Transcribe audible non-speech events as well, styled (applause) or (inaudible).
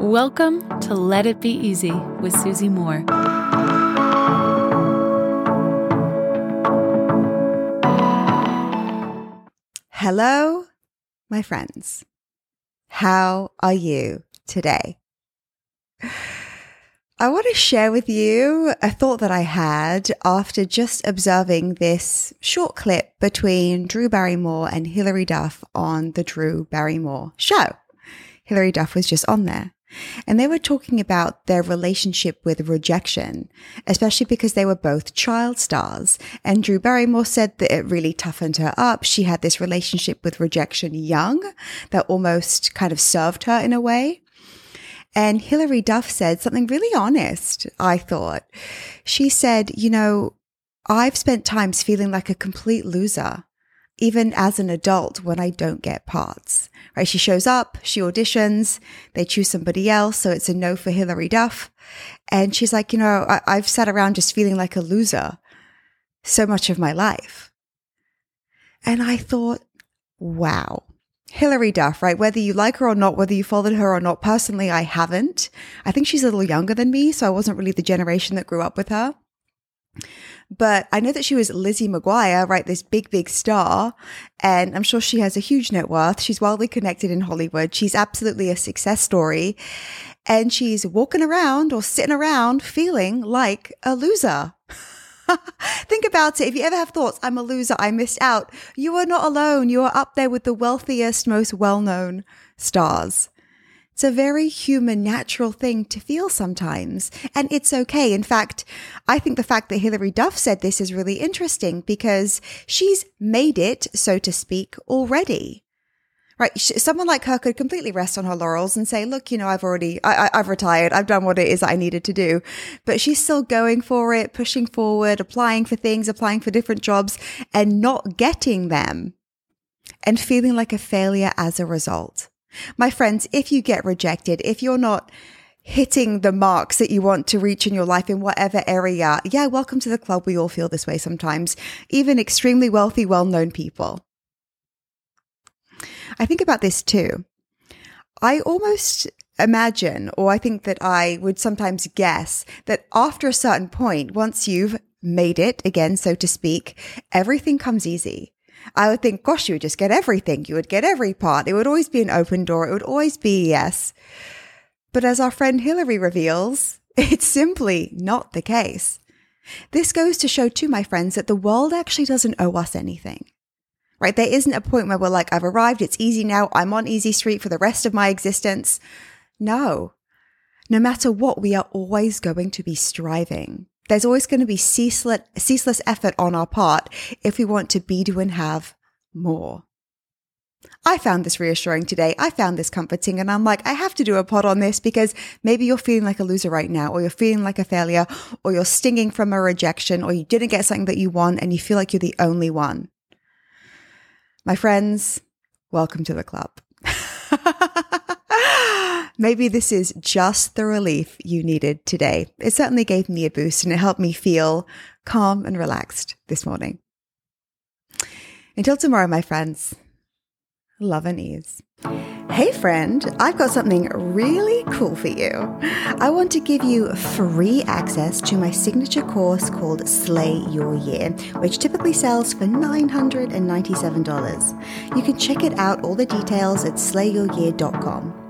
Welcome to Let It Be Easy with Susie Moore. Hello, my friends. How are you today? I want to share with you a thought that I had after just observing this short clip between Drew Barrymore and Hilary Duff on the Drew Barrymore show. Hilary Duff was just on there. And they were talking about their relationship with rejection, especially because they were both child stars. And Drew Barrymore said that it really toughened her up. She had this relationship with rejection young that almost kind of served her in a way. And Hilary Duff said something really honest, I thought. She said, you know, I've spent times feeling like a complete loser even as an adult when I don't get parts. Right? She shows up, she auditions, they choose somebody else, so it's a no for Hilary Duff. And she's like, you know, I- I've sat around just feeling like a loser so much of my life. And I thought, wow. Hilary Duff, right? Whether you like her or not, whether you followed her or not, personally, I haven't. I think she's a little younger than me, so I wasn't really the generation that grew up with her. But I know that she was Lizzie McGuire, right? This big, big star. And I'm sure she has a huge net worth. She's wildly connected in Hollywood. She's absolutely a success story. And she's walking around or sitting around feeling like a loser. (laughs) Think about it. If you ever have thoughts, I'm a loser, I missed out, you are not alone. You are up there with the wealthiest, most well known stars. It's a very human, natural thing to feel sometimes. And it's okay. In fact, I think the fact that Hilary Duff said this is really interesting because she's made it, so to speak, already. Right. Someone like her could completely rest on her laurels and say, look, you know, I've already, I, have retired. I've done what it is I needed to do. But she's still going for it, pushing forward, applying for things, applying for different jobs and not getting them and feeling like a failure as a result. My friends, if you get rejected, if you're not hitting the marks that you want to reach in your life in whatever area, yeah, welcome to the club. We all feel this way sometimes, even extremely wealthy, well known people. I think about this too. I almost imagine, or I think that I would sometimes guess that after a certain point, once you've made it again, so to speak, everything comes easy. I would think, gosh, you would just get everything. You would get every part. It would always be an open door. It would always be yes. But as our friend Hilary reveals, (laughs) it's simply not the case. This goes to show too, my friends, that the world actually doesn't owe us anything. Right? There isn't a point where we're like, I've arrived. It's easy now. I'm on easy street for the rest of my existence. No. No matter what, we are always going to be striving. There's always going to be ceaseless, ceaseless effort on our part if we want to be, do, and have more. I found this reassuring today. I found this comforting and I'm like, I have to do a pod on this because maybe you're feeling like a loser right now, or you're feeling like a failure, or you're stinging from a rejection, or you didn't get something that you want and you feel like you're the only one. My friends, welcome to the club. Maybe this is just the relief you needed today. It certainly gave me a boost and it helped me feel calm and relaxed this morning. Until tomorrow, my friends, love and ease. Hey, friend, I've got something really cool for you. I want to give you free access to my signature course called Slay Your Year, which typically sells for $997. You can check it out, all the details at slayyouryear.com.